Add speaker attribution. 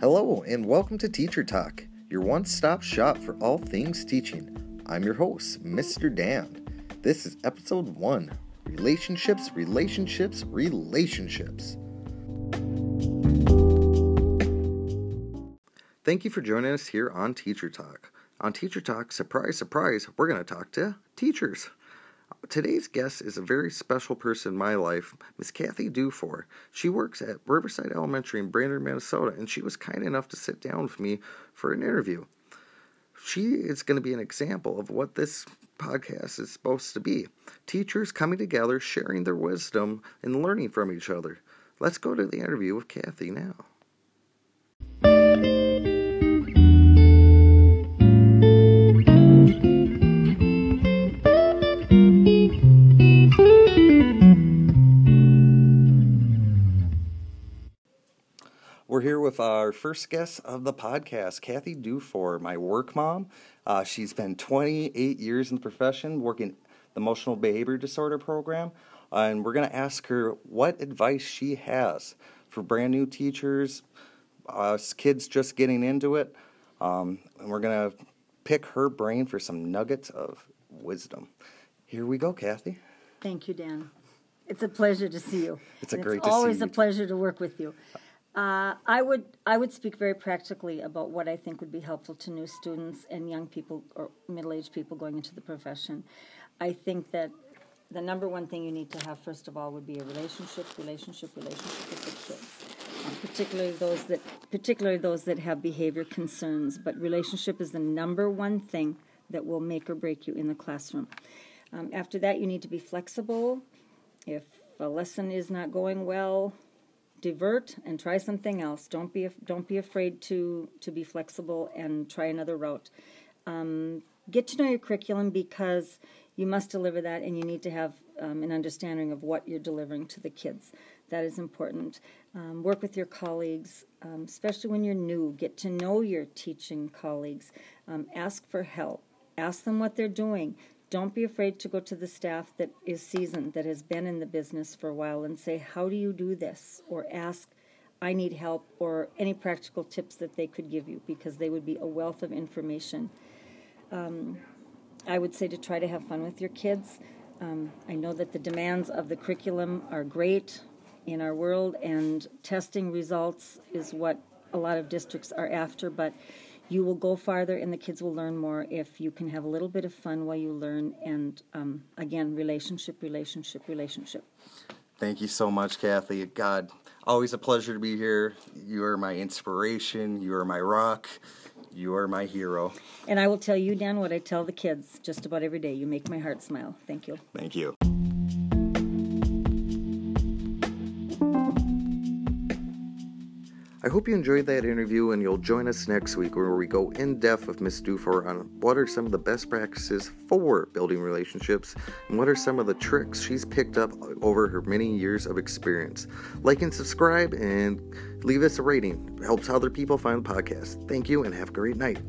Speaker 1: Hello, and welcome to Teacher Talk, your one stop shop for all things teaching. I'm your host, Mr. Dan. This is episode one Relationships, Relationships, Relationships. Thank you for joining us here on Teacher Talk. On Teacher Talk, surprise, surprise, we're going to talk to teachers. Today's guest is a very special person in my life, Miss Kathy Dufour. She works at Riverside Elementary in Brainerd, Minnesota, and she was kind enough to sit down with me for an interview. She is going to be an example of what this podcast is supposed to be teachers coming together, sharing their wisdom, and learning from each other. Let's go to the interview with Kathy now. We're here with our first guest of the podcast, Kathy Dufour, my work mom. Uh, she's been 28 years in the profession working the emotional behavior disorder program, uh, and we're going to ask her what advice she has for brand new teachers, uh, kids just getting into it, um, and we're going to pick her brain for some nuggets of wisdom. Here we go, Kathy.
Speaker 2: Thank you, Dan. It's a pleasure to see you.
Speaker 1: It's a
Speaker 2: And
Speaker 1: great
Speaker 2: it's
Speaker 1: to see
Speaker 2: always a pleasure to work with you. Uh, I would I would speak very practically about what I think would be helpful to new students and young people or middle aged people going into the profession. I think that the number one thing you need to have first of all would be a relationship, relationship, relationship with the kids, um, particularly those that particularly those that have behavior concerns. But relationship is the number one thing that will make or break you in the classroom. Um, after that, you need to be flexible. If a lesson is not going well, divert and try something else. Don't be don't be afraid to to be flexible and try another route. Um, get to know your curriculum because you must deliver that, and you need to have um, an understanding of what you're delivering to the kids. That is important. Um, work with your colleagues, um, especially when you're new. Get to know your teaching colleagues. Um, ask for help. Ask them what they're doing. Don't be afraid to go to the staff that is seasoned, that has been in the business for a while, and say, How do you do this? Or ask, I need help, or any practical tips that they could give you, because they would be a wealth of information. Um, I would say to try to have fun with your kids. Um, I know that the demands of the curriculum are great in our world, and testing results is what a lot of districts are after, but you will go farther and the kids will learn more if you can have a little bit of fun while you learn. And um, again, relationship, relationship, relationship.
Speaker 1: Thank you so much, Kathy. God, always a pleasure to be here. You are my inspiration. You are my rock. You are my hero.
Speaker 2: And I will tell you, Dan, what I tell the kids just about every day. You make my heart smile. Thank you.
Speaker 1: Thank you. I hope you enjoyed that interview and you'll join us next week where we go in depth with Miss Dufour on what are some of the best practices for building relationships and what are some of the tricks she's picked up over her many years of experience. Like and subscribe and leave us a rating. It helps other people find the podcast. Thank you and have a great night.